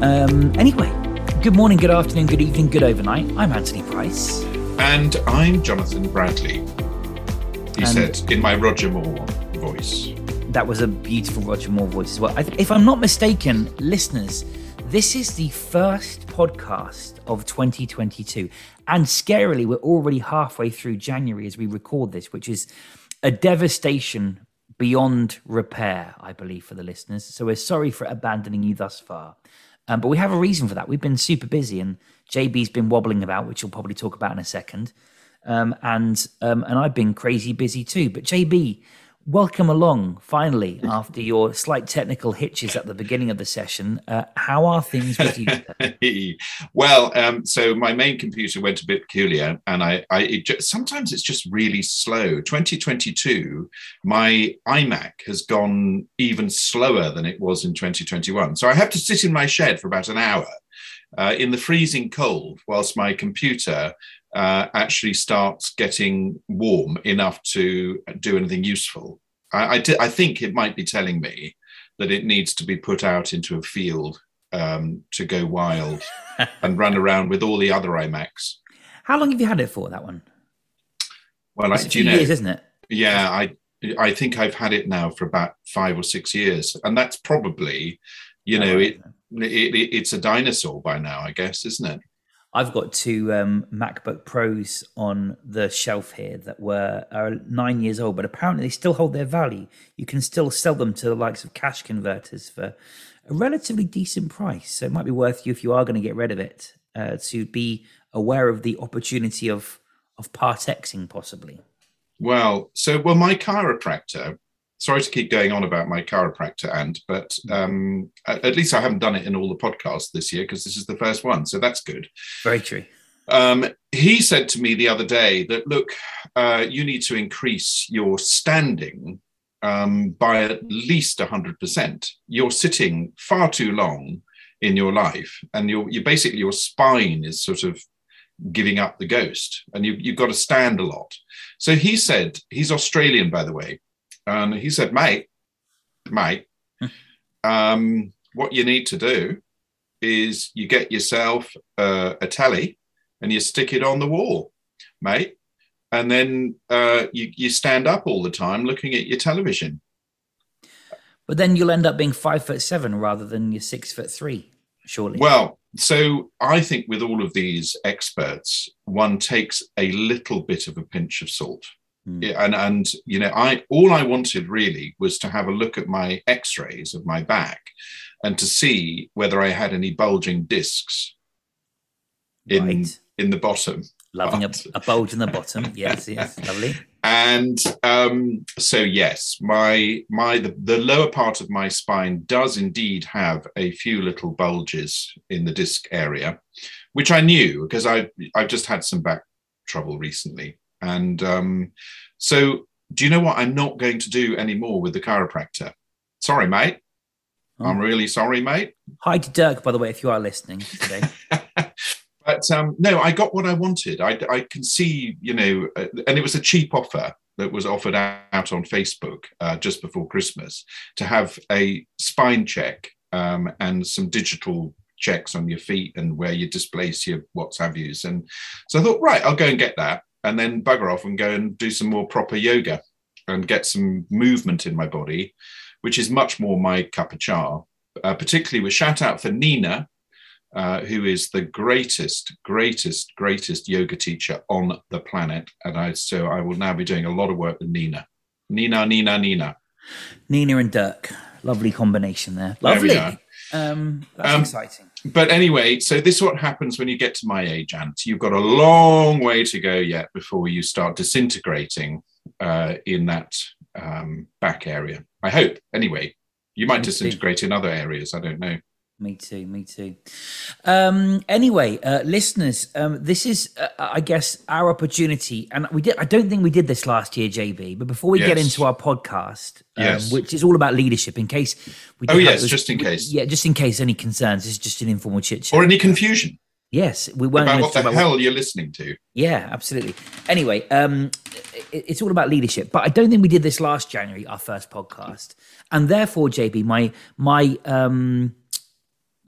Um, anyway, good morning, good afternoon, good evening, good overnight. I'm Anthony Price. And I'm Jonathan Bradley. He And- said in my Roger Moore voice. That was a beautiful Roger Moore voice as well. If I'm not mistaken, listeners, this is the first podcast of 2022. And scarily, we're already halfway through January as we record this, which is a devastation beyond repair, I believe, for the listeners. So we're sorry for abandoning you thus far. Um, but we have a reason for that. We've been super busy, and JB's been wobbling about, which we'll probably talk about in a second. Um, and um, and I've been crazy busy too. But JB, welcome along finally after your slight technical hitches at the beginning of the session. Uh, how are things with you? well, um, so my main computer went a bit peculiar, and I, I it ju- sometimes it's just really slow. 2022, my iMac has gone even slower than it was in 2021. So I have to sit in my shed for about an hour uh, in the freezing cold whilst my computer uh, actually starts getting warm enough to do anything useful. I, I, I think it might be telling me that it needs to be put out into a field um, to go wild and run around with all the other iMacs. How long have you had it for? That one? Well, It's a do you know? years, isn't it? Yeah, I I think I've had it now for about five or six years, and that's probably, you know, it, it, it it's a dinosaur by now, I guess, isn't it? I've got two um, MacBook Pros on the shelf here that were are nine years old, but apparently they still hold their value. You can still sell them to the likes of cash converters for a relatively decent price. So it might be worth you if you are going to get rid of it uh, to be aware of the opportunity of of part Xing possibly. Well, so well, my chiropractor. Sorry to keep going on about my chiropractor, and but um, at, least I haven't done it in all the podcasts this year because this is the first one, so that's good. Very true. Um, he said to me the other day that look, uh, you need to increase your standing um, by at least hundred percent. You're sitting far too long in your life, and you're you basically your spine is sort of giving up the ghost, and you, you've got to stand a lot. So he said he's Australian, by the way, and he said, mate, mate, um, what you need to do is you get yourself uh, a telly and you stick it on the wall, mate. And then uh, you, you stand up all the time looking at your television. But then you'll end up being five foot seven rather than your six foot three, surely. Well, so I think with all of these experts, one takes a little bit of a pinch of salt. Hmm. Yeah, and and you know, I all I wanted really was to have a look at my X-rays of my back and to see whether I had any bulging discs in right. in the bottom. Loving a, a bulge in the bottom. Yes, yes, lovely. and um, so yes my my the, the lower part of my spine does indeed have a few little bulges in the disc area which i knew because i i've just had some back trouble recently and um, so do you know what i'm not going to do anymore with the chiropractor sorry mate i'm Oh. really sorry mate Hi to Dirk, by the way, if you are listening today. but um, no, I got what I wanted. I, I can see, you know, uh, and it was a cheap offer that was offered out on Facebook uh, just before Christmas to have a spine check um, and some digital checks on your feet and where you displace your what's have yous. And so I thought, right, I'll go and get that and then bugger off and go and do some more proper yoga and get some movement in my body, which is much more my cup of char. Uh, particularly with shout out for Nina, uh, who is the greatest, greatest, greatest yoga teacher on the planet. And I so I will now be doing a lot of work with Nina. Nina, Nina, Nina. Nina and Dirk. Lovely combination there. There Lovely. are. Um, that's Um, exciting. But anyway, so this is what happens when you get to my age, Ant. You've got a long way to go yet before you start disintegrating uh, in that um, back area. I hope. Anyway, you might disintegrate in other areas. I don't know. Me too. Me too. Um, anyway, uh, listeners, um, this is, uh, I guess, our opportunity, and we did. I don't think we did this last year, JB. But before we get into our podcast, um, Yes. which is all about leadership, in case we, Oh, yes, just in case. yeah, just in case any concerns. It's just an informal chit chat. Or any confusion yes, we weren't about what the talk hell you're listening to. Yeah, absolutely. Anyway, um, it, it's all about leadership, but I don't think we did this last January, our first podcast, and therefore, JB, my my um,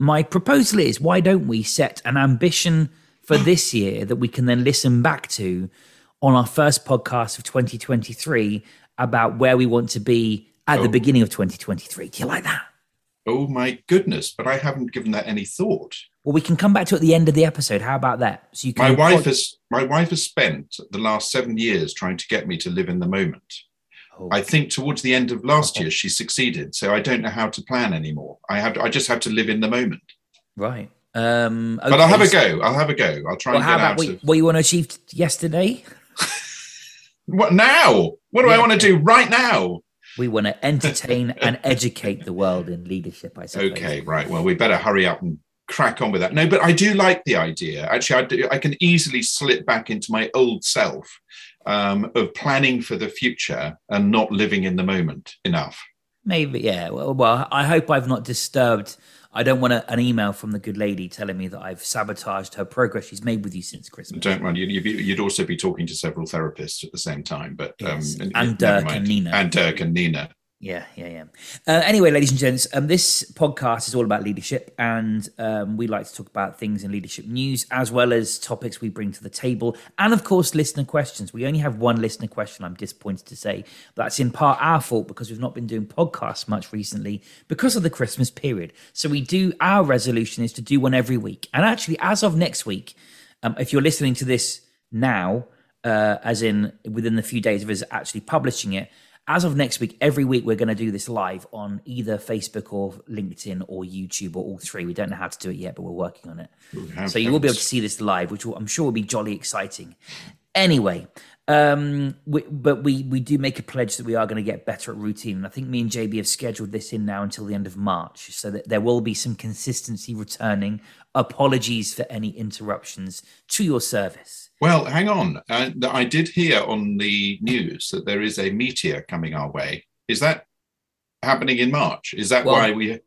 my proposal is why don't we set an ambition for this year that we can then listen back to on our first podcast of 2023 about where we want to be at oh. the beginning of 2023. Do you like that? Oh my goodness, but I haven't given that any thought. Well, we can come back to it at the end of the episode. How about that? So you can. My wife has my wife has spent the last seven years trying to get me to live in the moment. Oh. I think towards the end of last year she succeeded. So I don't know how to plan anymore. I have to, I just have to live in the moment. Right. Um, okay. But I'll have a go. I'll have a go. I'll try well, and get out what, of... what you want to achieve yesterday. what now? What do yeah. I want to do right now? We want to entertain and educate the world in leadership. I suppose. Okay, right. Well, we better hurry up and crack on with that. No, but I do like the idea. Actually, I, do, I can easily slip back into my old self um, of planning for the future and not living in the moment enough. Maybe, yeah. Well, well I hope I've not disturbed I don't want a, an email from the good lady telling me that I've sabotaged her progress she's made with you since Christmas. Don't run. You'd, also be talking to several therapists at the same time. But yes. um, and Dirk and Nina. And Dirk and Nina. Yeah, yeah, yeah. Uh, anyway, ladies and gents, um, this podcast is all about leadership, and um, we like to talk about things in leadership news as well as topics we bring to the table, and of course, listener questions. We only have one listener question. I'm disappointed to say that's in part our fault because we've not been doing podcasts much recently because of the Christmas period. So we do. Our resolution is to do one every week, and actually, as of next week, um, if you're listening to this now, uh, as in within the few days of us actually publishing it as of next week, every week we're going to do this live on either Facebook or LinkedIn or YouTube or all three. We don't know how to do it yet, but we're working on it. So you will be able to see this live, which will, I'm sure will be jolly exciting. Anyway, um, we, but we we do make a pledge that we are going to get better at routine. And I think me and JB have scheduled this in now until the end of March, so that there will be some consistency returning. Apologies for any interruptions to your service. Well, hang on. Uh, I did hear on the news that there is a meteor coming our way. Is that happening in March? Is that well, why we?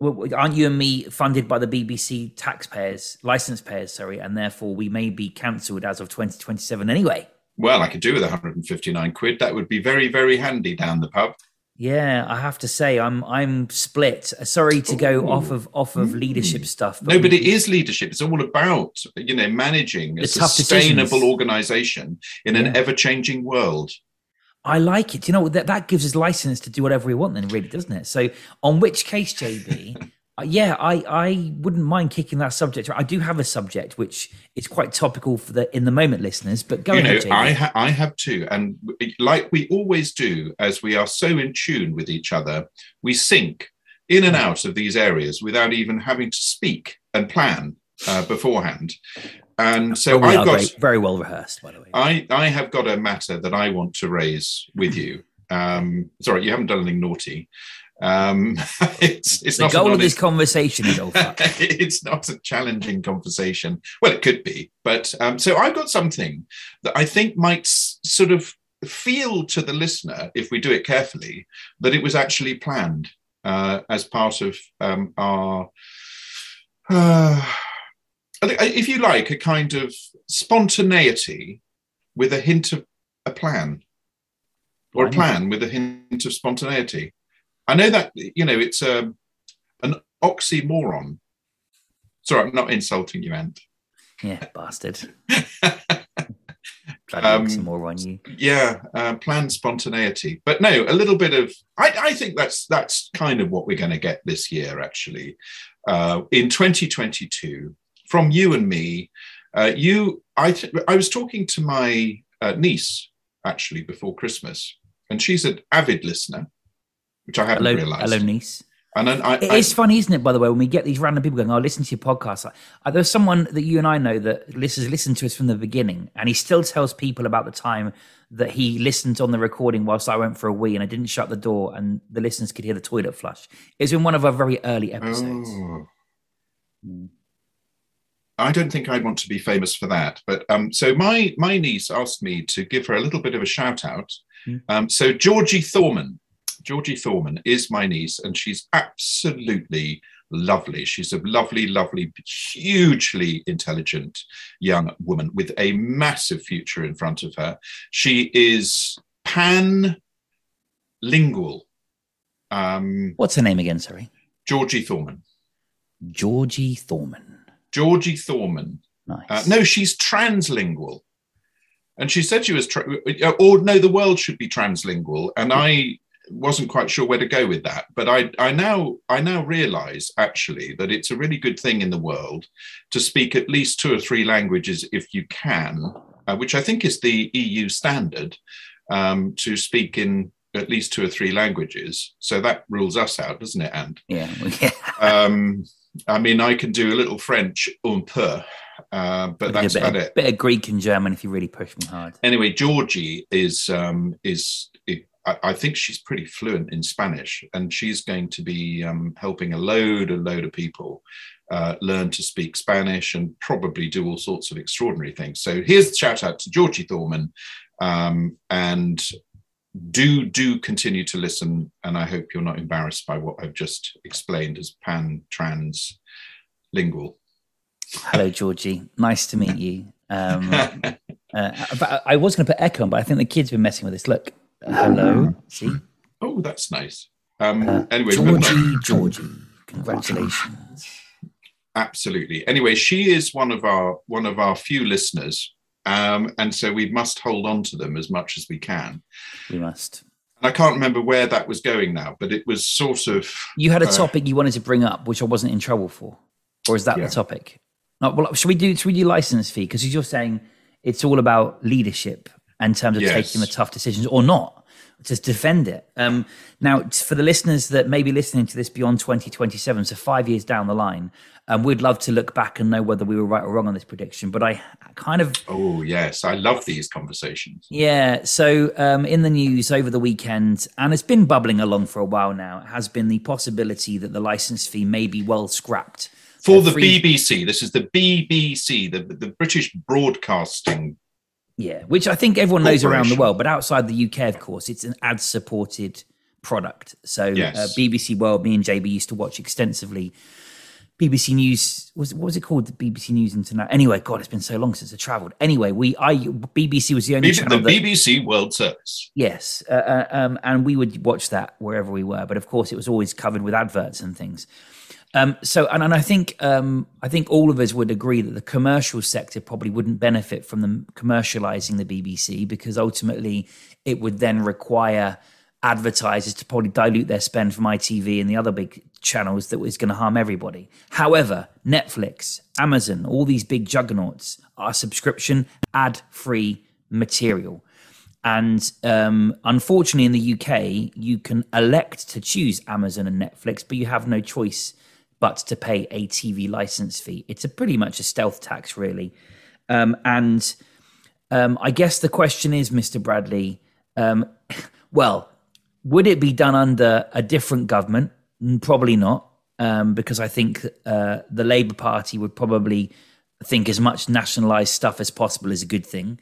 Well, aren't you and me funded by the BBC taxpayers, license payers, sorry, and therefore we may be cancelled as of 2027 anyway? Well, I could do with 159 quid. That would be very, very handy down the pub. Yeah, I have to say I'm I'm split. Sorry to go Ooh. off of off of hmm. leadership stuff. But no, but it is leadership. It's all about you know managing a sustainable organization in yeah. an ever changing world. I like it. You know that that gives us license to do whatever we want, then, really, doesn't it? So, on which case, JB, yeah, I, I wouldn't mind kicking that subject. I do have a subject which is quite topical for the in the moment listeners. But go you ahead, know, I ha- I have too, and like we always do, as we are so in tune with each other, we sync in and out of these areas without even having to speak and plan uh, beforehand. And so I've got very, very, well rehearsed, by the way. I I have got a matter that I want to raise with you. Um, sorry, you haven't done anything naughty. Um, it's it's the not goal of this conversation is it's not a challenging conversation. Well, it could be, but um, so I've got something that I think might s- sort of feel to the listener, if we do it carefully, that it was actually planned uh, as part of um, our. Uh, if you like, a kind of spontaneity with a hint of a plan, or a plan with a hint of spontaneity. I know that you know it's um, an oxymoron. Sorry, I'm not insulting you, Ant. Yeah, bastard. um, oxymoron, you. Yeah, uh, planned spontaneity, but no, a little bit of. I, I think that's that's kind of what we're going to get this year, actually, uh, in 2022, from you and me. Uh, you, I, th- I was talking to my uh, niece actually before Christmas, and she's an avid listener which I hadn't hello, realized. Hello, niece. And then I, it I, is funny, isn't it? By the way, when we get these random people going, "Oh, listen to your podcast." Like, uh, there's someone that you and I know that listens listened to us from the beginning, and he still tells people about the time that he listened on the recording whilst I went for a wee, and I didn't shut the door, and the listeners could hear the toilet flush. It's in one of our very early episodes. Oh. I don't think I'd want to be famous for that, but um, so my my niece asked me to give her a little bit of a shout out. Mm. Um, so Georgie Thorman Georgie Thorman is my niece, and she's absolutely lovely. She's a lovely, lovely, hugely intelligent young woman with a massive future in front of her. She is pan lingual. Um, What's her name again? Sorry. Georgie Thorman. Georgie Thorman. Georgie Thorman. Nice. Uh, no, she's translingual. And she said she was, tra- or no, the world should be translingual. And I wasn't quite sure where to go with that. But I, I now, I now realise actually that it's a really good thing in the world to speak at least two or three languages if you can, uh, which I think is the EU standard um, to speak in at least two or three languages. So that rules us out, doesn't it? And yeah, um, I mean, I can do a little French un peu, uh, but that's a bit, about of, it. bit of Greek and German if you really push me hard. Anyway, Georgie is um, is I, I think she's pretty fluent in Spanish, and she's going to be um, helping a load and load of people uh, learn to speak Spanish and probably do all sorts of extraordinary things. So here's the shout out to Georgie Thorman, um, and do do continue to listen. And I hope you're not embarrassed by what I've just explained as pan trans lingual. Hello, Georgie. Nice to meet you. Um, uh, I was going to put echo on, but I think the kids been messing with this. Look, hello. See, oh, that's nice. Um, uh, anyway, Georgie, Georgie, congratulations. absolutely. Anyway, she is one of our one of our few listeners, um, and so we must hold on to them as much as we can. We must. And I can't remember where that was going now, but it was sort of. You had a uh, topic you wanted to bring up, which I wasn't in trouble for, or is that Yeah. the topic? No, well, should we do? Should we do license fee? Because you're saying it's all about leadership in terms of Yes. taking the tough decisions, or not. Just defend it. Um, now, for the listeners that may be listening to this beyond 2027, so five years down the line, um, we'd love to look back and know whether we were right or wrong on this prediction. But I kind of Oh yes, I love these conversations. yeah. So um, in the news over the weekend, and it's been bubbling along for a while now, has been the possibility that the license fee may be well scrapped For the BBC, this is the BBC, the the British Broadcasting. Yeah, which I think everyone knows around the world, but outside the UK, of course, it's an ad-supported product. So Yes. uh, BBC World, me and JB used to watch extensively. BBC News was what was it called? The BBC News International. Anyway, God, it's been so long since I travelled. Anyway, we I BBC was the only channel the that, BBC World Service. Yes, uh, uh, um, and we would watch that wherever we were. But of course, it was always covered with adverts and things. Um, so, and, and I think um, I think all of us would agree that the commercial sector probably wouldn't benefit from them commercializing the BBC because ultimately it would then require advertisers to probably dilute their spend from ITV and the other big channels that was going to harm everybody. However, Netflix, Amazon, all these big juggernauts are subscription ad free material. And um, unfortunately, in the UK, you can elect to choose Amazon and Netflix, but you have no choice but to pay a TV license fee. It's a pretty much a stealth tax, really. Um, and um, I guess the question is, Mr. Bradley, um, well, would it be done under a different government? Probably not, um, because I think uh, the Labour Party would probably think as much nationalised stuff as possible is a good thing.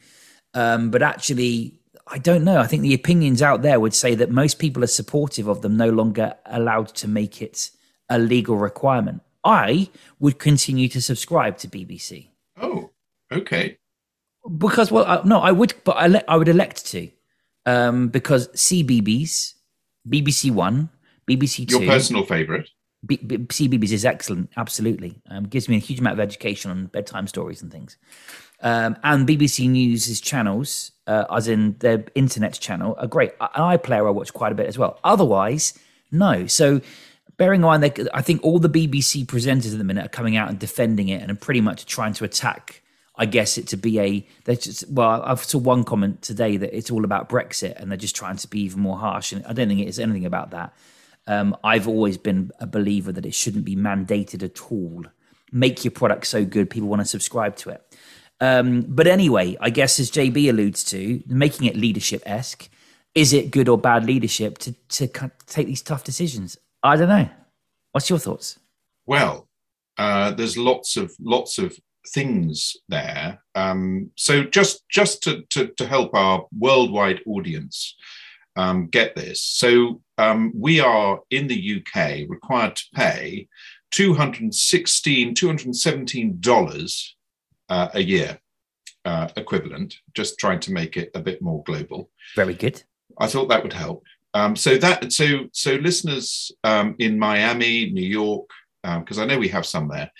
Um, but actually, I don't know. I think the opinions out there would say that most people are supportive of them no longer allowed to make it a legal requirement. I would continue to subscribe to BBC Oh, okay. because, well, I, no, I would, but I, le- I would elect to um, because CBeebies, BBC One, BBC Two, Your personal favourite. B- B- CBeebies is excellent. Absolutely, um, gives me a huge amount of education on bedtime stories and things. Um, and BBC News' channels, uh, as in their internet channel, are great. I- iPlayer I watch quite a bit as well. Otherwise, no. So, bearing in mind that I think all the BBC presenters at the minute are coming out and defending it and are pretty much trying to attack. I guess it to be a. They're just well. I saw one comment today that it's all about Brexit and they're just trying to be even more harsh. And I don't think it's anything about that. Um, I've always been a believer that it shouldn't be mandated at all. Make your product so good people want to subscribe to it. Um, but anyway, I guess as JB alludes to, making it leadership esque, is it good or bad leadership to to take these tough decisions? I don't know. What's your thoughts? Well, uh, there's lots of lots of things there. Um, so just just to, to to help our worldwide audience um, get this, so um, we are in the UK required to pay 216 217 dollars uh, a year uh, equivalent. Just trying to make it a bit more global. Very good. I thought that would help. Um, so that so so listeners um, in Miami, New York, because um, I know we have some there.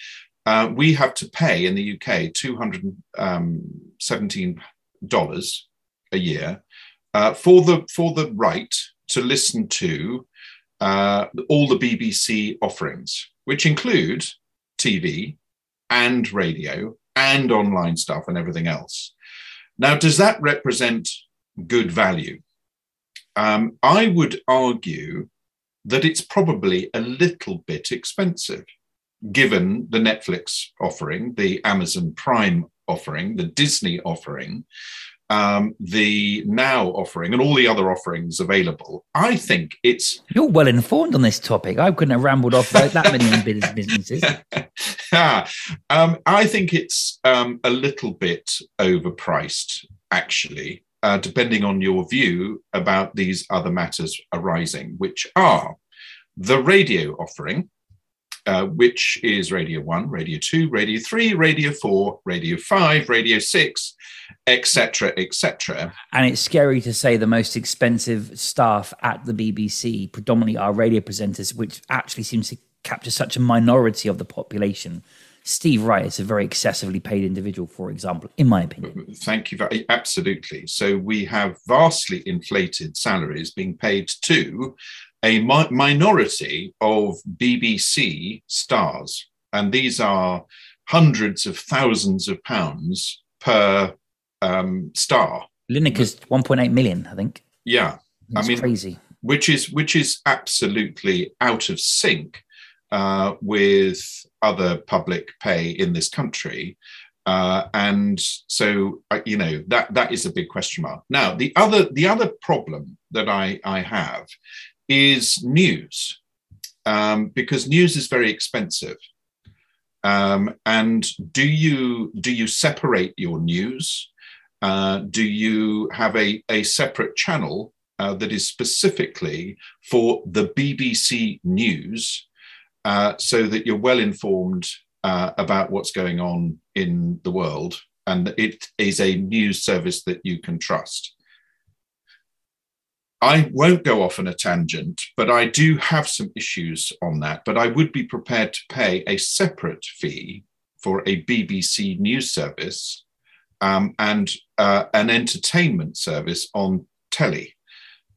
Uh, we have to pay in the UK two hundred seventeen dollars a year uh, for the for the right to listen to uh, all the BBC offerings, which include TV and radio and online stuff and everything else. Now, does that represent good value? Um, I would argue that it's probably a little bit expensive, given the Netflix offering, the Amazon Prime offering, the Disney offering, um, the Now offering, and all the other offerings available. I think it's. You're well informed on this topic. I couldn't have rambled off that many businesses. um, I think it's um, a little bit overpriced, actually uh, depending on your view about these other matters arising, which are the radio offering, uh, which is Radio 1, Radio 2, Radio 3, Radio 4, Radio 5, Radio 6, etc., etc. And it's scary to say the most expensive staff at the BBC predominantly are radio presenters, which actually seems to capture such a minority of the population. Steve Wright is a very excessively paid individual, for example, in my opinion. Thank you. Very, absolutely. So we have vastly inflated salaries being paid to a mi- minority of BBC stars. And these are hundreds of thousands of pounds per um, star. Lineker's 1.8 million, I think. Yeah. That's I mean, crazy. Which is which is absolutely out of sync uh, with other public pay in this country. Uh, and so, uh, you know, that that is a big question mark. Now, the other the other problem that I, I have is news, um, because news is very expensive. Um, and do you do you separate your news? Uh, do you have a, a separate channel uh, that is specifically for the BBC News uh, so that you're well informed uh, about what's going on in the world and it is a news service that you can trust. I won't go off on a tangent, but I do have some issues on that. But I would be prepared to pay a separate fee for a BBC news service um, and uh, an entertainment service on telly,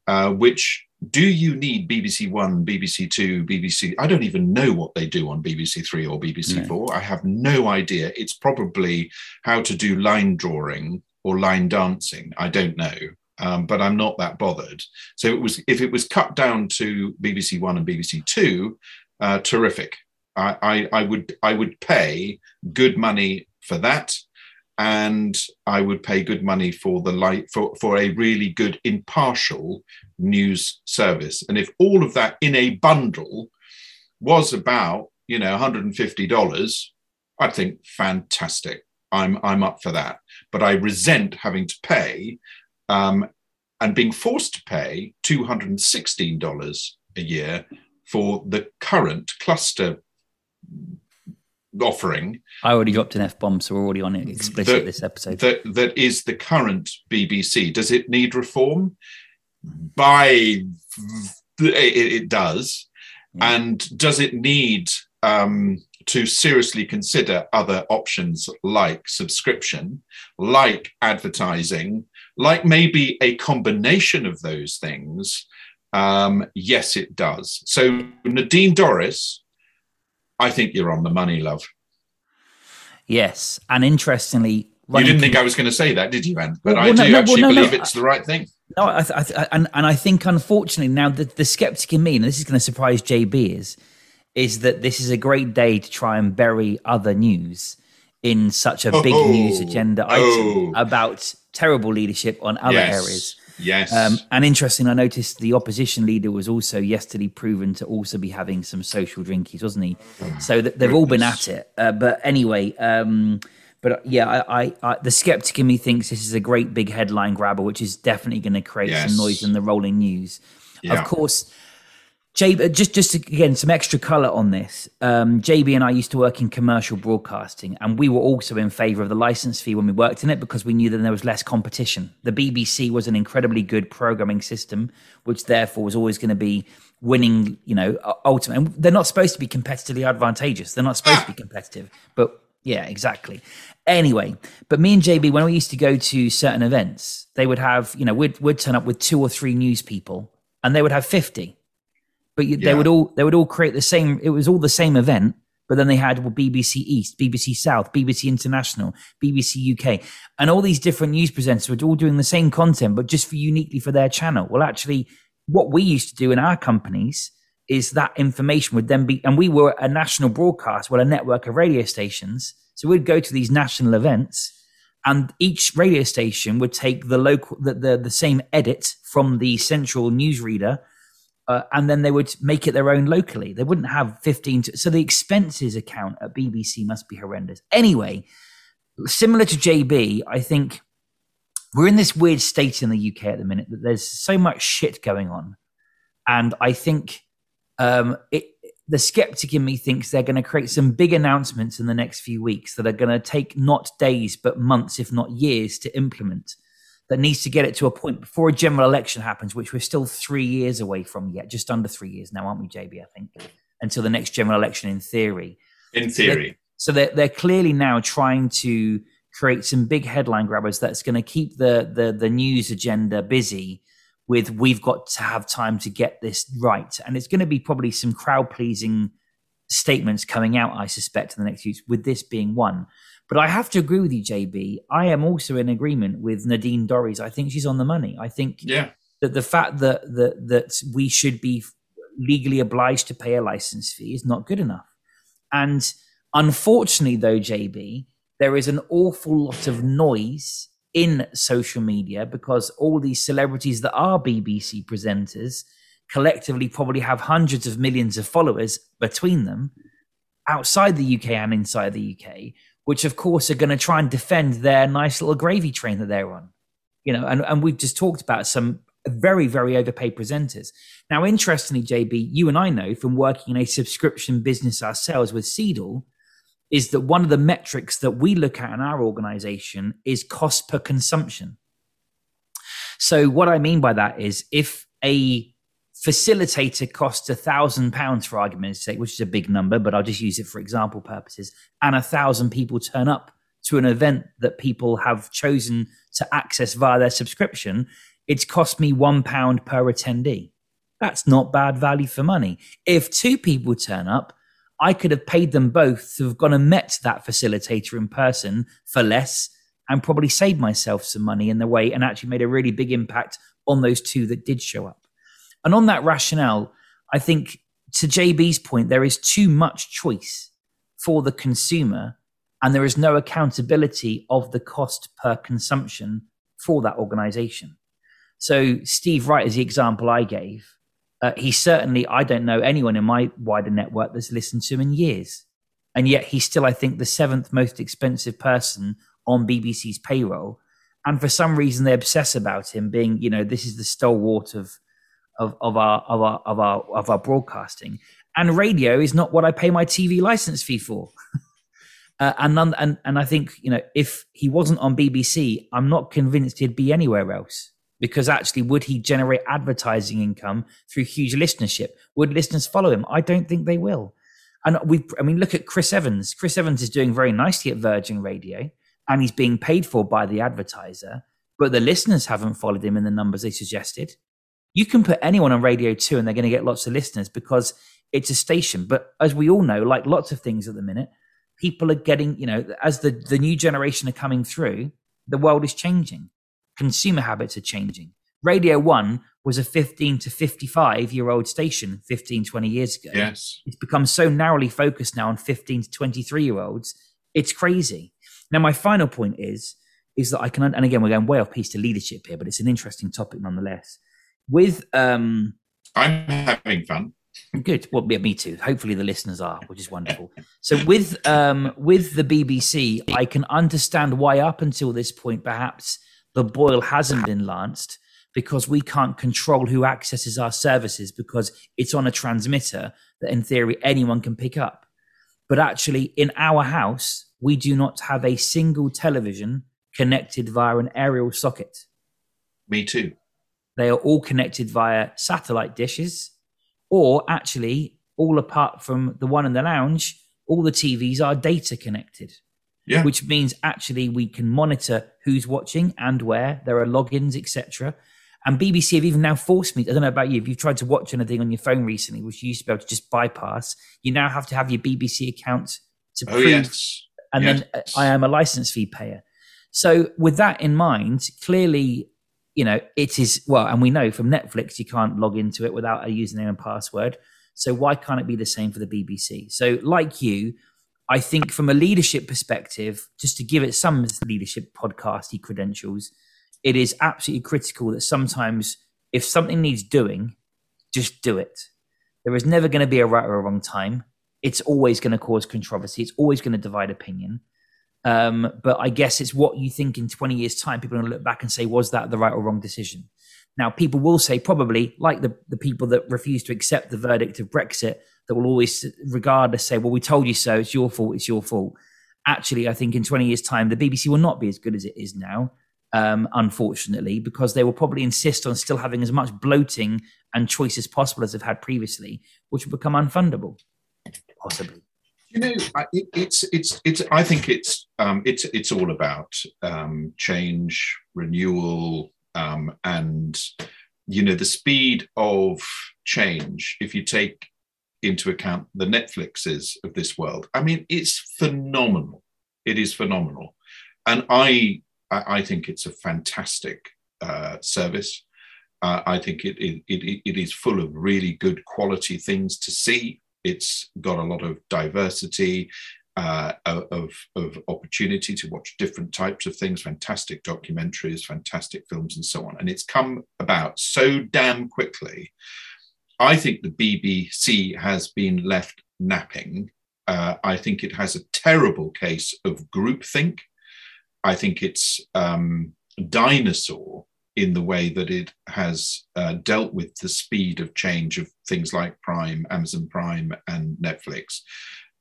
uh, which do you need BBC One, BBC Two, BBC? I don't even know what they do on BBC Three or BBC no. Four. I have no idea. It's probably how to do line drawing or line dancing. I don't know, um, but I'm not that bothered. So it was if it was cut down to BBC One and BBC Two, uh, terrific. I, I, I would I would pay good money for that and I would pay good money for the light for, for a really good impartial news service. And if all of that in a bundle was about, you know, $150, I'd think fantastic. I'm I'm up for that. But I resent having to pay um, and being forced to pay $216 a year for the current cluster offering. I already dropped an F bomb, so we're already on it explicit that, this episode. That, that is the current BBC. Does it need reform? By it, it does. Yeah. And does it need um, to seriously consider other options like subscription, like advertising, like maybe a combination of those things? Um, yes, it does. So Nadine Dorries I think you're on the money, love. Yes, and interestingly, you didn't think I was going to say that, did you, Anne? But well, I do no, actually well, no, believe it's the right thing. No, I, I, and and I think unfortunately now the, the skeptic in me, and this is going to surprise JB, is is that this is a great day to try and bury other news in such a big oh, news agenda item oh. about terrible leadership on other yes. areas. Yes. Um, and interesting, I noticed the opposition leader was also yesterday proven to also be having some social drinkies, wasn't he? Oh, so th- they've all been at it. Uh, but anyway, um, but uh, yeah, I, I, I, the skeptic in me thinks this is a great big headline grabber, which is definitely going to create yes. some noise in the rolling news. Yeah. Of course, JB, uh, just just again some extra color on this. Um, JB and I used to work in commercial broadcasting, and we were also in favour of the license fee when we worked in it because we knew that there was less competition. The BBC was an incredibly good programming system, which therefore was always going to be winning. You know, ultimately, they're not supposed to be competitively advantageous. They're not supposed to be competitive, but yeah, exactly. Anyway, but me and JB, when we used to go to certain events, they would have, you know, we'd, we'd turn up with two or three news people, and they would have fifty but you, yeah. they would all they would all create the same. It was all the same event, but then they had well, BBC East, BBC South, BBC International, BBC UK, and all these different news presenters were all doing the same content, but just for uniquely for their channel. Well, actually, what we used to do in our companies is that information would then be, and we were a national broadcast, well, a network of radio stations. So we'd go to these national events, and each radio station would take the local, the, the, the same edit from the central newsreader uh, and then they would make it their own locally. They wouldn't have 15. To, so the expenses account at BBC must be horrendous. Anyway, similar to JB, I think we're in this weird state in the UK at the minute that there's so much shit going on. And I think um, it, the skeptic in me thinks they're going to create some big announcements in the next few weeks that are going to take not days, but months, if not years, to implement that needs to get it to a point before a general election happens, which we're still three years away from yet, just under three years now, aren't we, JB? I think until the next general election, in theory. In theory. So they're, so they're, they're clearly now trying to create some big headline grabbers that's going to keep the, the the news agenda busy. With we've got to have time to get this right, and it's going to be probably some crowd pleasing statements coming out, I suspect, in the next few weeks. With this being one. But I have to agree with you, JB. I am also in agreement with Nadine Dorries. I think she's on the money. I think yeah. that the fact that, that that we should be legally obliged to pay a license fee is not good enough. And unfortunately, though, JB, there is an awful lot of noise in social media because all these celebrities that are BBC presenters collectively probably have hundreds of millions of followers between them outside the UK and inside the UK which of course are going to try and defend their nice little gravy train that they're on. You know, and, and we've just talked about some very, very overpaid presenters. Now, interestingly, JB, you and I know from working in a subscription business ourselves with Seedle, is that one of the metrics that we look at in our organization is cost per consumption. So, what I mean by that is if a facilitator costs a thousand pounds for argument's sake, which is a big number, but I'll just use it for example purposes, and a thousand people turn up to an event that people have chosen to access via their subscription, it's cost me one pound per attendee. That's not bad value for money. If two people turn up, I could have paid them both to have gone and met that facilitator in person for less and probably saved myself some money in the way and actually made a really big impact on those two that did show up. And on that rationale, I think to JB's point, there is too much choice for the consumer and there is no accountability of the cost per consumption for that organization. So, Steve Wright is the example I gave. Uh, he certainly, I don't know anyone in my wider network that's listened to him in years. And yet, he's still, I think, the seventh most expensive person on BBC's payroll. And for some reason, they obsess about him being, you know, this is the stalwart of of, of our of our of our of our broadcasting. And radio is not what I pay my TV license fee for. uh, and none, and and I think you know if he wasn't on BBC, I'm not convinced he'd be anywhere else. Because actually, would he generate advertising income through huge listenership? Would listeners follow him? I don't think they will. And we, I mean, look at Chris Evans. Chris Evans is doing very nicely at Virgin Radio, and he's being paid for by the advertiser. But the listeners haven't followed him in the numbers they suggested. You can put anyone on Radio 2 and they're going to get lots of listeners because it's a station. But as we all know, like lots of things at the minute, people are getting, you know, as the, the new generation are coming through, the world is changing. Consumer habits are changing. Radio 1 was a 15 to 55 year old station 15, 20 years ago. Yes. It's become so narrowly focused now on 15 to 23 year olds. It's crazy. Now, my final point is, is that I can, and again, we're going way off piece to leadership here, but it's an interesting topic nonetheless with um i'm having fun good well yeah, me too hopefully the listeners are which is wonderful so with um with the bbc i can understand why up until this point perhaps the boil hasn't been lanced because we can't control who accesses our services because it's on a transmitter that in theory anyone can pick up. But actually, in our house, we do not have a single television connected via an aerial socket. Me too. They are all connected via satellite dishes, or actually, all apart from the one in the lounge, all the TVs are data connected. Yeah. Which means actually we can monitor who's watching and where. There are logins, etc. And BBC have even now forced me. I don't know about you. If you've tried to watch anything on your phone recently, which you used to be able to just bypass, you now have to have your BBC account to Oh prove. yes. And Yes. then uh, I am a license fee payer. So with that in mind, clearly, you know, it is well, and we know from Netflix you can't log into it without a username and password. So why can't it be the same for the BBC? So, like you, I think from a leadership perspective, just to give it some leadership podcasty credentials, it is absolutely critical that sometimes if something needs doing, just do it. There is never going to be a right or a wrong time. It's always going to cause controversy. It's always going to divide opinion. Um, but I guess it's what you think in 20 years' time, people are going to look back and say, was that the right or wrong decision? Now, people will say, probably, like the, the people that refuse to accept the verdict of Brexit, that will always, regardless, say, well, we told you so, it's your fault, it's your fault. Actually, I think in 20 years' time, the BBC will not be as good as it is now, um, unfortunately, because they will probably insist on still having as much bloating and choice as possible as they've had previously, which will become unfundable, possibly. You know, it, it's it's it's. I think it's um, it's it's all about um, change, renewal, um, and you know the speed of change. If you take into account the Netflixes of this world, I mean, it's phenomenal. It is phenomenal, and I I, I think it's a fantastic uh, service. Uh, I think it, it it it is full of really good quality things to see. It's got a lot of diversity, uh, of of opportunity to watch different types of things, fantastic documentaries, fantastic films, and so on. And it's come about so damn quickly. I think the BBC has been left napping. Uh, I think it has a terrible case of groupthink. I think it's um, dinosaur in the way that it has uh, dealt with the speed of change of things like Prime, Amazon Prime, and Netflix.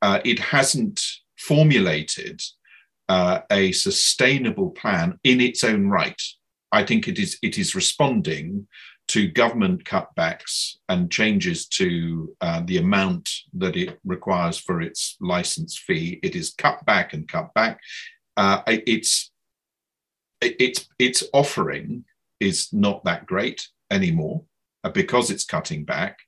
Uh, it hasn't formulated uh, a sustainable plan in its own right. I think it is it is responding to government cutbacks and changes to uh, the amount that it requires for its license fee. It is cut back and cut back. Uh, it's its its offering is not that great anymore uh, because it's cutting back.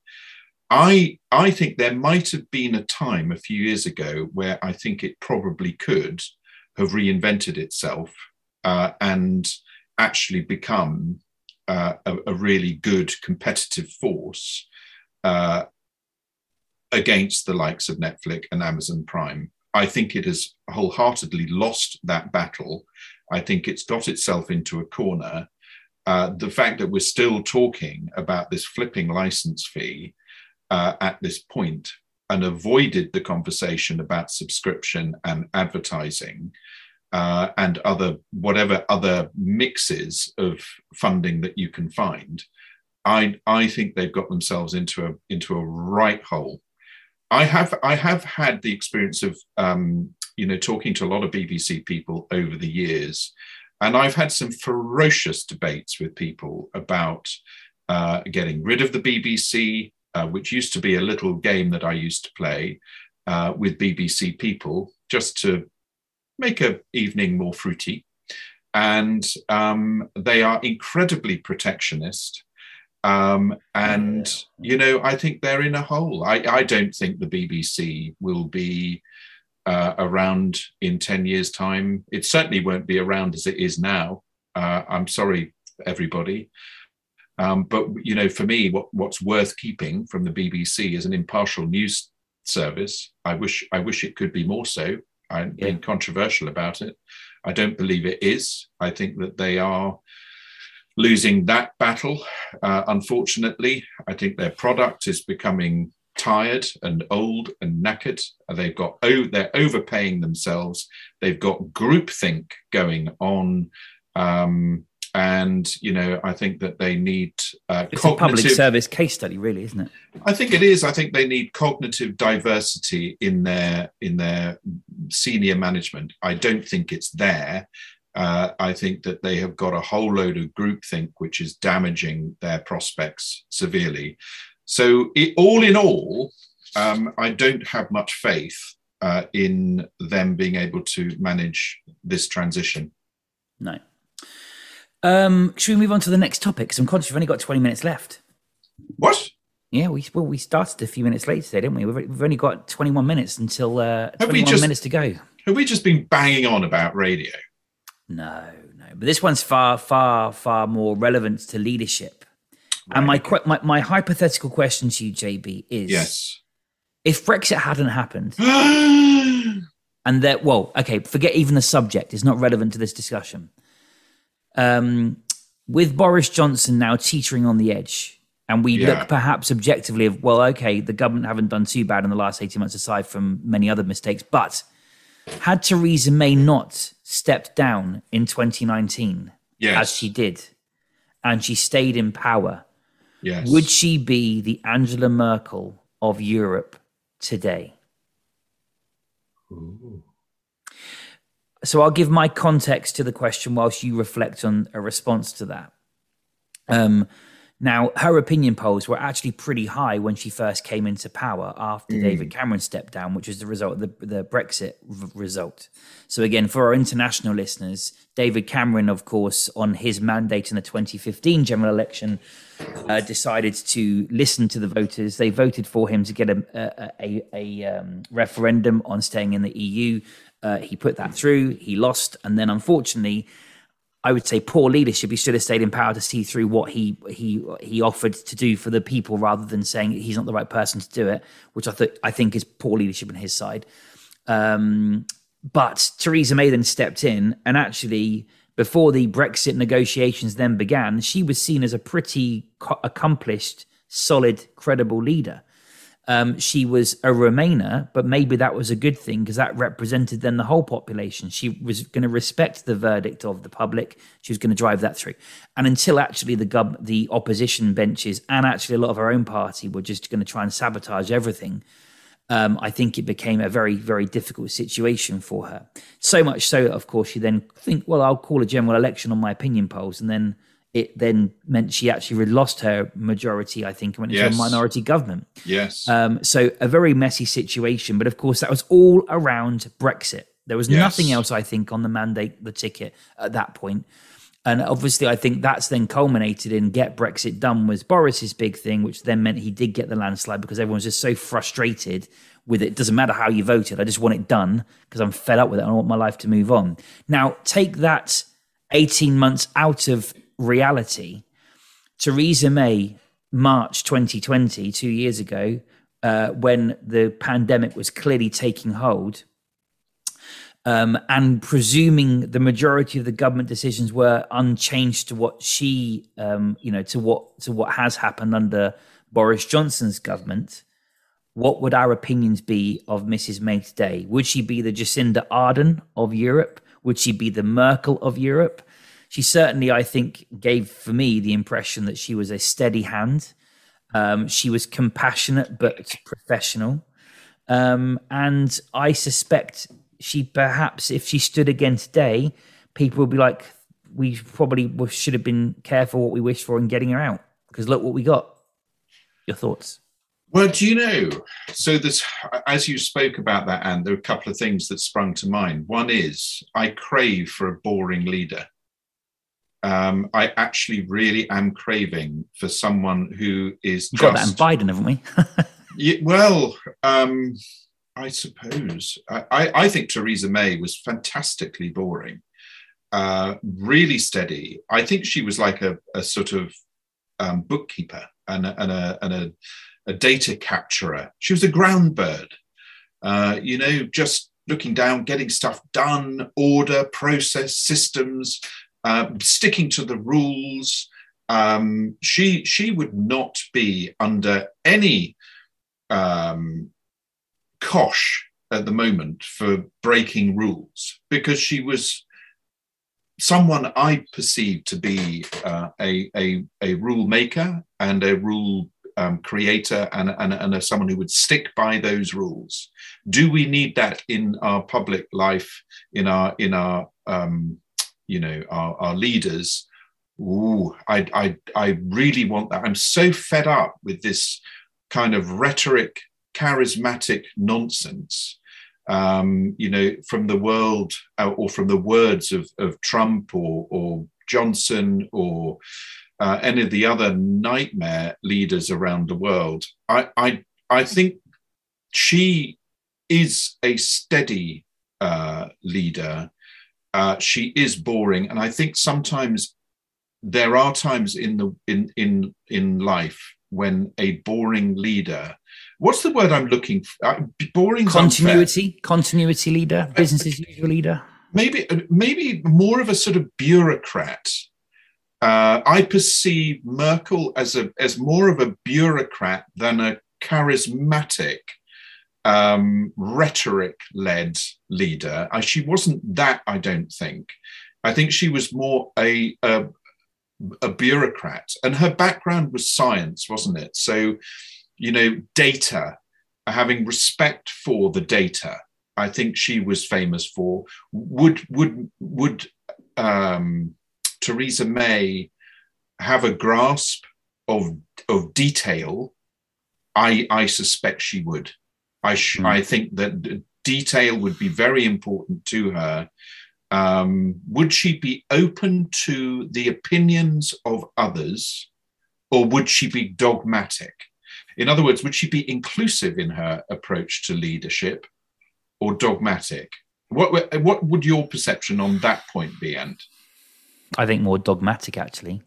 I I think there might have been a time a few years ago where I think it probably could have reinvented itself uh, and actually become uh, a, a, really good competitive force uh, against the likes of Netflix and Amazon Prime. I think it has wholeheartedly lost that battle. I think it's got itself into a corner. Uh, the fact that we're still talking about this flipping license fee uh, at this point and avoided the conversation about subscription and advertising uh, and other whatever other mixes of funding that you can find, I I think they've got themselves into a into a right hole. I have I have had the experience of um, you know talking to a lot of BBC people over the years, and I've had some ferocious debates with people about uh, getting rid of the BBC, uh, which used to be a little game that I used to play uh, with BBC people just to make a evening more fruity. And um, they are incredibly protectionist. Um, and, you know, I think they're in a hole. I, I don't think the BBC will be uh, around in 10 years' time. It certainly won't be around as it is now. Uh, I'm sorry, everybody. Um, but you know, for me, what, what's worth keeping from the BBC is an impartial news service. I wish I wish it could be more so. I'm yeah. being controversial about it. I don't believe it is. I think that they are losing that battle. Uh, unfortunately, I think their product is becoming tired and old and knackered. They've got oh, they're overpaying themselves. They've got groupthink going on. Um, and you know I think that they need uh, it's a public service case study, really, isn't it? I think it is. I think they need cognitive diversity in their in their senior management. I don't think it's there. Uh, I think that they have got a whole load of groupthink, which is damaging their prospects severely. So, it, all in all, um, I don't have much faith uh, in them being able to manage this transition. No. Um, should we move on to the next topic? Because I'm conscious we've only got 20 minutes left. What? Yeah, we well we started a few minutes late today, didn't we? We've, we've only got 21 minutes until uh, 21 just, minutes to go. Have we just been banging on about radio? No, no. But this one's far, far, far more relevant to leadership. Right. And my, my my hypothetical question to you, JB, is yes, if Brexit hadn't happened, and that well, okay, forget even the subject; it's not relevant to this discussion um, with Boris Johnson now teetering on the edge, and we yeah. look perhaps objectively of, well, okay, the government haven't done too bad in the last 18 months, aside from many other mistakes, but had Theresa May not stepped down in 2019, yes. as she did, and she stayed in power, yes. would she be the Angela Merkel of Europe today? Ooh. So I'll give my context to the question whilst you reflect on a response to that. Um, now, her opinion polls were actually pretty high when she first came into power after mm. David Cameron stepped down, which was the result of the, the Brexit result. So, again, for our international listeners, David Cameron, of course, on his mandate in the 2015 general election, uh, decided to listen to the voters. They voted for him to get a, a, a, a um, referendum on staying in the EU. Uh, he put that through. He lost, and then unfortunately, I would say poor leadership. He should have stayed in power to see through what he he he offered to do for the people, rather than saying he's not the right person to do it, which I think I think is poor leadership on his side. Um, but Theresa May then stepped in, and actually, before the Brexit negotiations then began, she was seen as a pretty co- accomplished, solid, credible leader. Um, she was a Remainer, but maybe that was a good thing because that represented then the whole population. She was going to respect the verdict of the public. She was going to drive that through. And until actually the gov- the opposition benches and actually a lot of her own party were just going to try and sabotage everything, um, I think it became a very, very difficult situation for her. So much so, of course, she then think, well, I'll call a general election on my opinion polls, and then it then meant she actually lost her majority, I think, and went into yes. a minority government. Yes. Um, so a very messy situation. But of course, that was all around Brexit. There was yes. nothing else, I think, on the mandate, the ticket at that point. And obviously, I think that's then culminated in get Brexit done was Boris's big thing, which then meant he did get the landslide because everyone's just so frustrated with it. it. Doesn't matter how you voted. I just want it done because I'm fed up with it. I want my life to move on. Now, take that 18 months out of reality. Theresa May, March 2020, two years ago, uh, when the pandemic was clearly taking hold, um, and presuming the majority of the government decisions were unchanged to what she, um, you know, to what to what has happened under Boris Johnson's government, what would our opinions be of Mrs. May today? Would she be the Jacinda Ardern of Europe? Would she be the Merkel of Europe? she certainly, I think, gave for me the impression that she was a steady hand. Um, she was compassionate but professional. Um, and I suspect she perhaps, if she stood again today, people would be like, we probably should have been careful what we wished for in getting her out because look what we got. Your thoughts? Well, do you know? So, as you spoke about that, and there are a couple of things that sprung to mind. One is I crave for a boring leader um, I actually really am craving for someone who is just, got that in Biden, haven't we? yeah, well, um, I suppose I, I, think Theresa May was fantastically boring, uh, really steady. I think she was like a, a sort of um, bookkeeper and a, and, a, and a, a, data capturer. She was a ground bird, uh, you know, just looking down, getting stuff done, order, process, systems, uh, sticking to the rules. Um, she she would not be under any um, cosh at the moment for breaking rules because she was someone I perceived to be uh, a, a, a rule maker and a rule um, creator and, and, and a, someone who would stick by those rules. Do we need that in our public life, in our in our um, you know our, our leaders? Ooh, I, I I really want that. I'm so fed up with this kind of rhetoric, charismatic nonsense um, you know, from the world uh, or from the words of, of Trump or, or Johnson or uh, any of the other nightmare leaders around the world. I, I, I think she is a steady uh, leader. Uh, she is boring, and I think sometimes there are times in the in in in life when a boring leader what's the word I'm looking for? Uh, boring continuity, continuity leader, uh, business as usual leader. Maybe, uh, maybe more of a sort of bureaucrat. Uh, I perceive Merkel as a as more of a bureaucrat than a charismatic, um, rhetoric-led leader. I, she wasn't that. I don't think. I think she was more a, a a bureaucrat, and her background was science, wasn't it? So you know, data, having respect for the data. I think she was famous for. Would would would um, Theresa May have a grasp of of detail? I I suspect she would. I sh- mm. I think that detail would be very important to her. Um, would she be open to the opinions of others, or would she be dogmatic? In other words, would she be inclusive in her approach to leadership or dogmatic? What, what would your perception on that point be, Ant? I think more dogmatic, actually.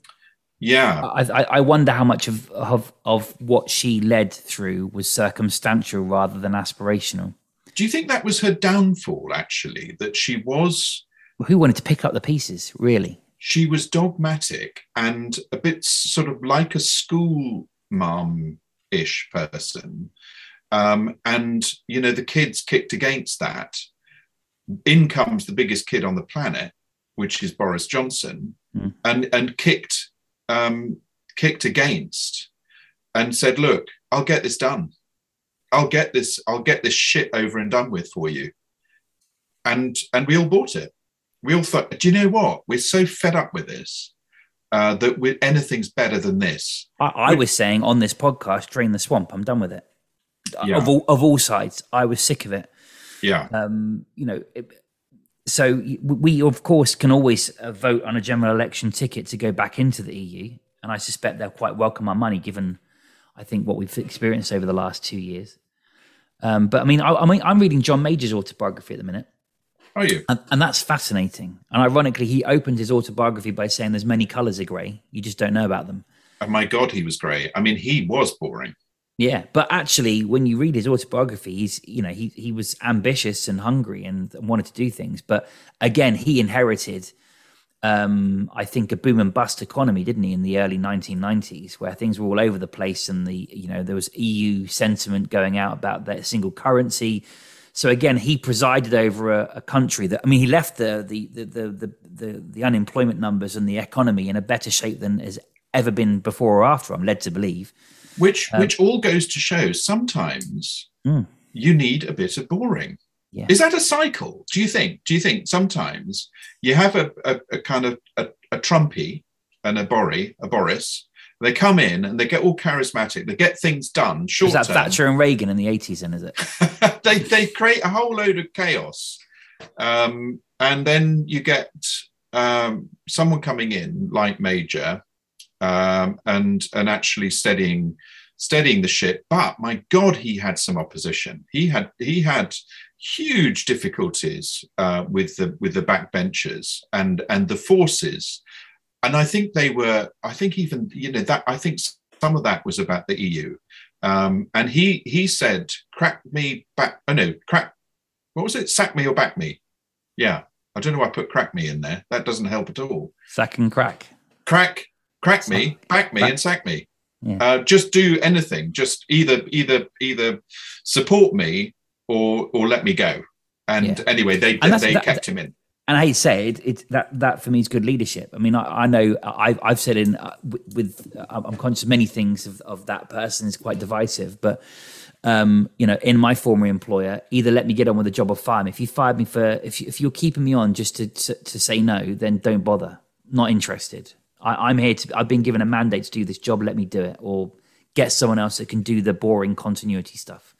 Yeah, I, I wonder how much of, of of what she led through was circumstantial rather than aspirational. Do you think that was her downfall? Actually, that she was. Who wanted to pick up the pieces? Really, she was dogmatic and a bit sort of like a school mom ish person. Um, and, you know, the kids kicked against that. In comes the biggest kid on the planet, which is Boris Johnson, mm. and, and kicked, um, kicked against and said, look, I'll get this done. I'll get this, I'll get this shit over and done with for you. And and we all bought it. We all thought, do you know what? We're so fed up with this uh, that with anything's better than this. I, I was saying on this podcast, drain the swamp. I'm done with it. Yeah. Of all of all sides, I was sick of it. Yeah. Um, you know, it, so we of course can always uh, vote on a general election ticket to go back into the EU, and I suspect they'll quite welcome our money, given I think what we've experienced over the last two years. Um, but I mean, I, I mean, I'm reading John Major's autobiography at the minute, are you? And, and, that's fascinating. And ironically, he opened his autobiography by saying there's many colors of grey. You just don't know about them. Oh my God, he was grey. I mean, he was boring. Yeah, but actually, when you read his autobiography, he's you know he he was ambitious and hungry and, and wanted to do things. But again, he inherited, um, I think, a boom and bust economy, didn't he, in the early 1990s, where things were all over the place and the you know there was EU sentiment going out about their single currency so again, he presided over a, a country that I mean, he left the the, the the the the unemployment numbers and the economy in a better shape than has ever been before or after. I'm led to believe. Which um, which all goes to show sometimes mm. you need a bit of boring. Yeah. Is that a cycle? Do you think? Do you think sometimes you have a, a, a kind of a, a Trumpy and a Bori, a Boris, they come in and they get all charismatic. They get things done. Short is that term. Thatcher and Reagan in the eighties? Then is it? they they create a whole load of chaos, um, and then you get um, someone coming in like Major, um, and and actually steadying steadying the ship. But my God, he had some opposition. He had he had huge difficulties uh, with the with the backbenchers and and the forces and I think they were. I think even you know that. I think some of that was about the EU. Um, and he he said, "Crack me back." Oh no, crack. What was it? Sack me or back me? Yeah, I don't know why I put crack me in there. That doesn't help at all. Sack and crack. Crack, crack me, back me, back. and sack me. Yeah. Uh, just do anything. Just either either either support me or or let me go. And yeah. anyway, they they, they kept him in and I say it, it that that for me is good leadership. I mean, I, I know I've, I've said in uh, with, uh, I'm conscious of many things of, of that person is quite divisive, but um, you know, in my former employer, either let me get on with the job or fire me. If you fired me for if you, if you're keeping me on just to, to, to say no, then don't bother. Not interested. I, I'm here to. I've been given a mandate to do this job. Let me do it, or get someone else that can do the boring continuity stuff.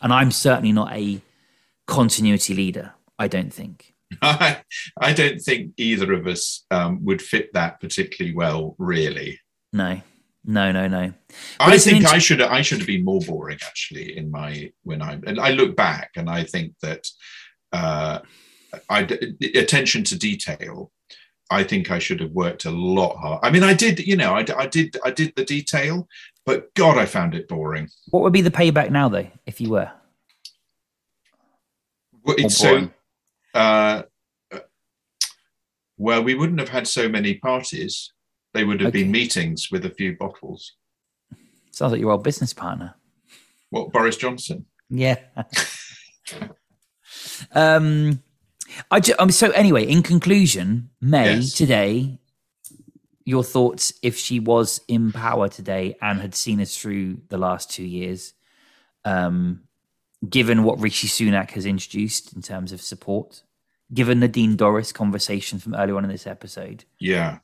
And I'm certainly not a continuity leader. I don't think. I, I don't think either of us um, would fit that particularly well, really. No, no, no, no. But I think int- I should I should have been more boring actually in my when I and I look back and I think that uh, I attention to detail. I think I should have worked a lot hard. I mean, I did, you know, I, I did, I did the detail, but God, I found it boring. What would be the payback now, though, if you were? Well, it's so uh, well, we wouldn't have had so many parties. They would have okay. been meetings with a few bottles. Sounds like your old business partner. What, Boris Johnson? Yeah. um, I just, um, so anyway, in conclusion, May yes. today, your thoughts if she was in power today and had seen us through the last two years, um, given what Rishi Sunak has introduced in terms of support, given the Dean Dorries conversation from earlier on in this episode. Yeah.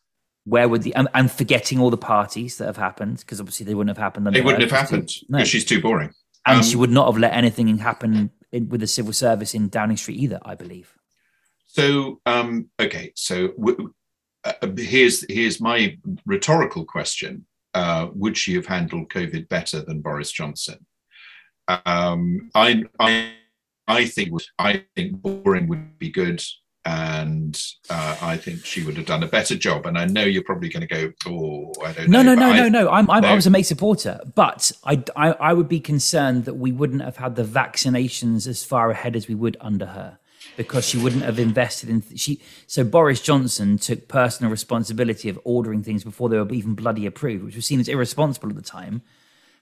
Where would the and, and forgetting all the parties that have happened because obviously they wouldn't have happened. They wouldn't have happened because no. she's too boring, and um, she would not have let anything happen in, with the civil service in Downing Street either. I believe. So um, okay, so w- uh, here's here's my rhetorical question: uh, Would she have handled COVID better than Boris Johnson? Um, I, I, I think I think boring would be good, and uh, I think she would have done a better job. And I know you're probably going to go, oh, I don't no, know. No, no, no, no, no. I'm, I'm, no. I was a May supporter, but I, I, I would be concerned that we wouldn't have had the vaccinations as far ahead as we would under her because she wouldn't have invested in th- she so Boris Johnson took personal responsibility of ordering things before they were even bloody approved which was seen as irresponsible at the time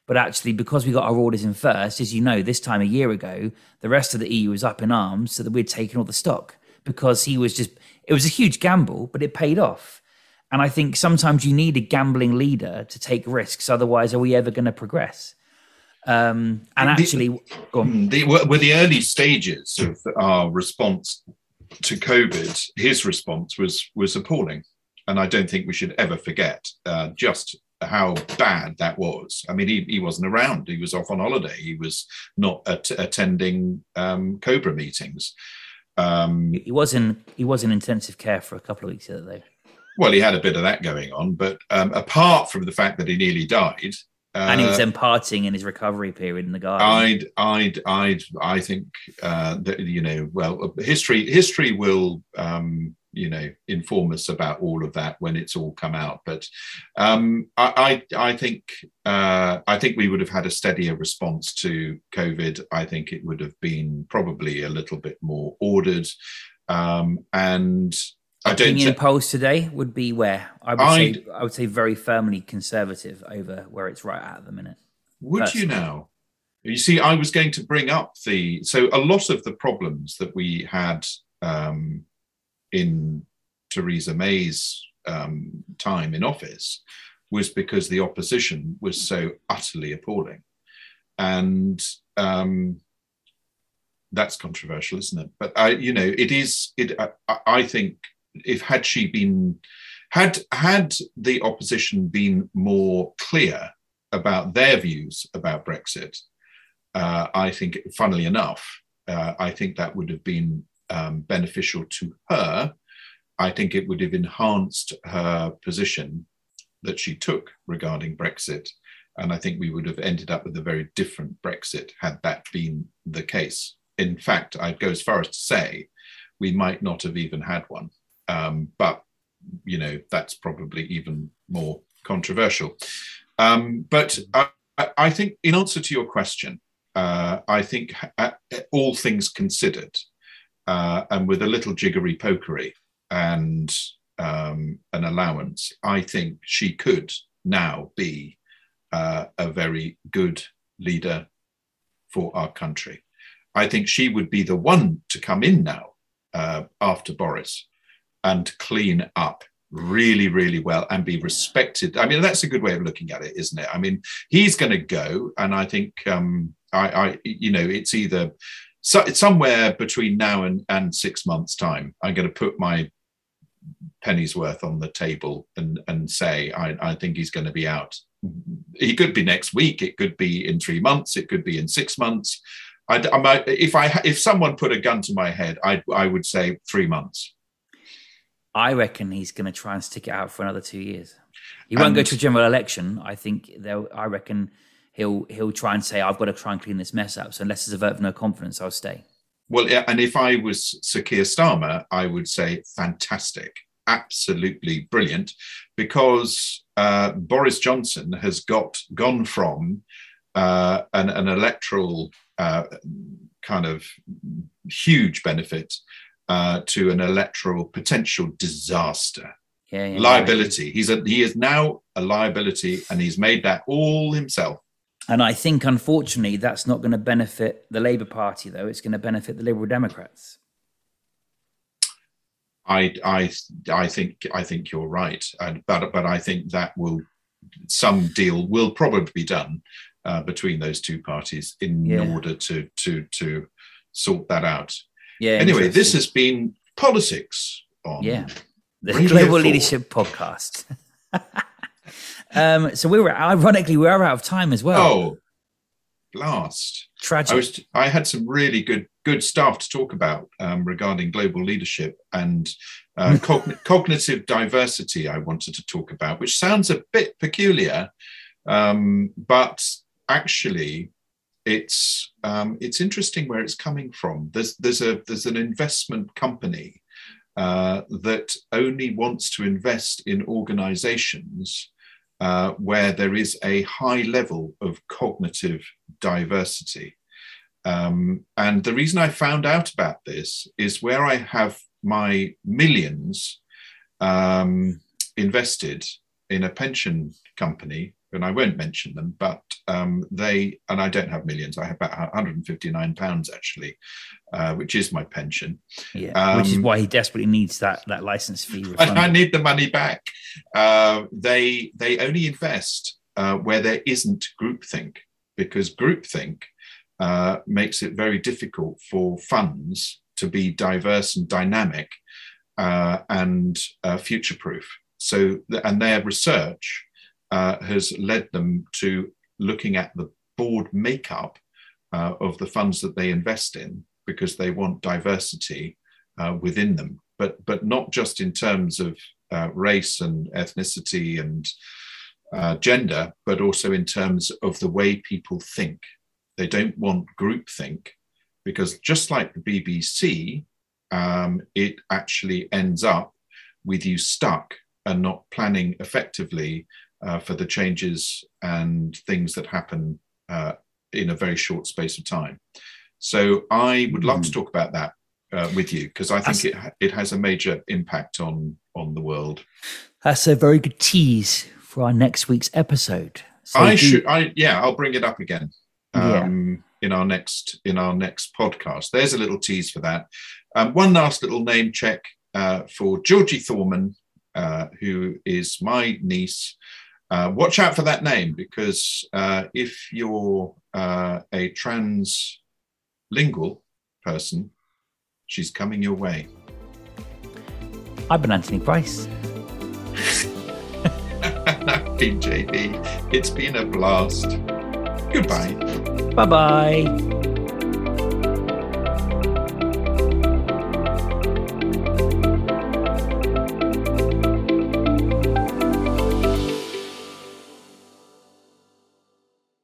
but actually, because we got our orders in first, as you know, this time a year ago, the rest of the EU was up in arms so that we'd taken all the stock because he was just, it was a huge gamble, but it paid off. And I think sometimes you need a gambling leader to take risks. Otherwise, are we ever going to progress? Um, and actually, the, the, were the early stages of our response to COVID, his response was was appalling, and I don't think we should ever forget uh, just how bad that was. I mean, he, he wasn't around. He was off on holiday. He was not at, attending um, Cobra meetings. Um, he was in he was in intensive care for a couple of weeks the other day. Well, he had a bit of that going on, but um, apart from the fact that he nearly died, uh, and he was imparting in his recovery period in the garden. I'd, I'd, I'd, I think uh, that you know, well, history, history will um, you know inform us about all of that when it's all come out but um, I, I, I think uh, I think we would have had a steadier response to COVID I think it would have been probably a little bit more ordered um, and I don't opinion polls today would be where I would I'd, say I would say very firmly conservative over where it's right at the minute. Would personally. you now? You see, I was going to bring up the so a lot of the problems that we had um, in Theresa May's um, time in office was because the opposition was so utterly appalling. And um, that's controversial, isn't it? But I, you know, it is. It. I, I think if had she been, had had the opposition been more clear about their views about Brexit, uh, I think, funnily enough, uh, I think that would have been um, beneficial to her, I think it would have enhanced her position that she took regarding Brexit. And I think we would have ended up with a very different Brexit had that been the case. In fact, I'd go as far as to say we might not have even had one. Um, but, you know, that's probably even more controversial. Um, but I, I, think, in answer to your question, uh, I think uh, all things considered, uh, and with a little jiggery pokery and um, an allowance, I think she could now be uh, a very good leader for our country. I think she would be the one to come in now uh, after Boris and clean up really, really well and be respected. I mean, that's a good way of looking at it, isn't it? I mean, he's going to go, and I think um, I, I, you know, it's either so it's somewhere between now and, and six months' time. I'm going to put my penny's worth on the table and and say I, I think he's going to be out. He could be next week. It could be in three months. It could be in six months. I, I might, if I if someone put a gun to my head, I I would say three months. I reckon he's going to try and stick it out for another two years. He won't and, go to a general election. I think they'll. I reckon he'll he'll try and say, "I've got to try and clean this mess up." So unless there's a vote of no confidence, I'll stay. Well, yeah, and if I was Sir Keir Starmer, I would say fantastic, absolutely brilliant, because uh, Boris Johnson has got gone from uh, an, an, electoral uh, kind of huge benefit uh, to an electoral potential disaster. Yeah, yeah, liability. He's a he is now a liability, and he's made that all himself. And I think, unfortunately, that's not going to benefit the Labour Party, though. It's going to benefit the Liberal Democrats. I, I, I think, I think you're right, and, but, but I think that will, some deal will probably be done uh, between those two parties in yeah. order to, to, to sort that out. Yeah. Anyway, this has been politics on yeah the Radio Global 4. Leadership Podcast. Um, so we were ironically we are out of time as well. Oh, blast! tragic. I, was, I had some really good good stuff to talk about um, regarding global leadership and uh, cogn- cognitive diversity. I wanted to talk about, which sounds a bit peculiar, um, but actually it's um, it's interesting where it's coming from. There's there's a there's an investment company uh, that only wants to invest in organizations uh, where there is a high level of cognitive diversity. Um, and the reason I found out about this is where I have my millions um, invested in a pension company and I won't mention them, but um, they, and I don't have millions, I have about 159 pounds actually, uh, which is my pension. Yeah, um, which is um, why he desperately needs that, that license fee. Refunded. I need the money back. Uh, they, they only invest uh, where there isn't groupthink because groupthink uh, makes it very difficult for funds to be diverse and dynamic uh, and uh, future proof. So, and their research uh, has led them to looking at the board makeup uh, of the funds that they invest in because they want diversity uh, within them, but but not just in terms of uh, race and ethnicity and uh, gender, but also in terms of the way people think. They don't want groupthink because just like the BBC, um, it actually ends up with you stuck and not planning effectively uh, for the changes and things that happen uh, in a very short space of time. So I would love mm. to hmm. talk about that uh, with you because I think it it has a major impact on on the world. That's a very good tease for our next week's episode. So I do... should, I yeah, I'll bring it up again um, yeah. in our next in our next podcast. There's a little tease for that. Um, one last little name check uh, for Georgie Thorman, uh, who is my niece. Uh, watch out for that name because uh, if you're uh, a translingual person, she's coming your way. I've been Anthony Price. I've been JB. It's been a blast. Goodbye. Bye bye.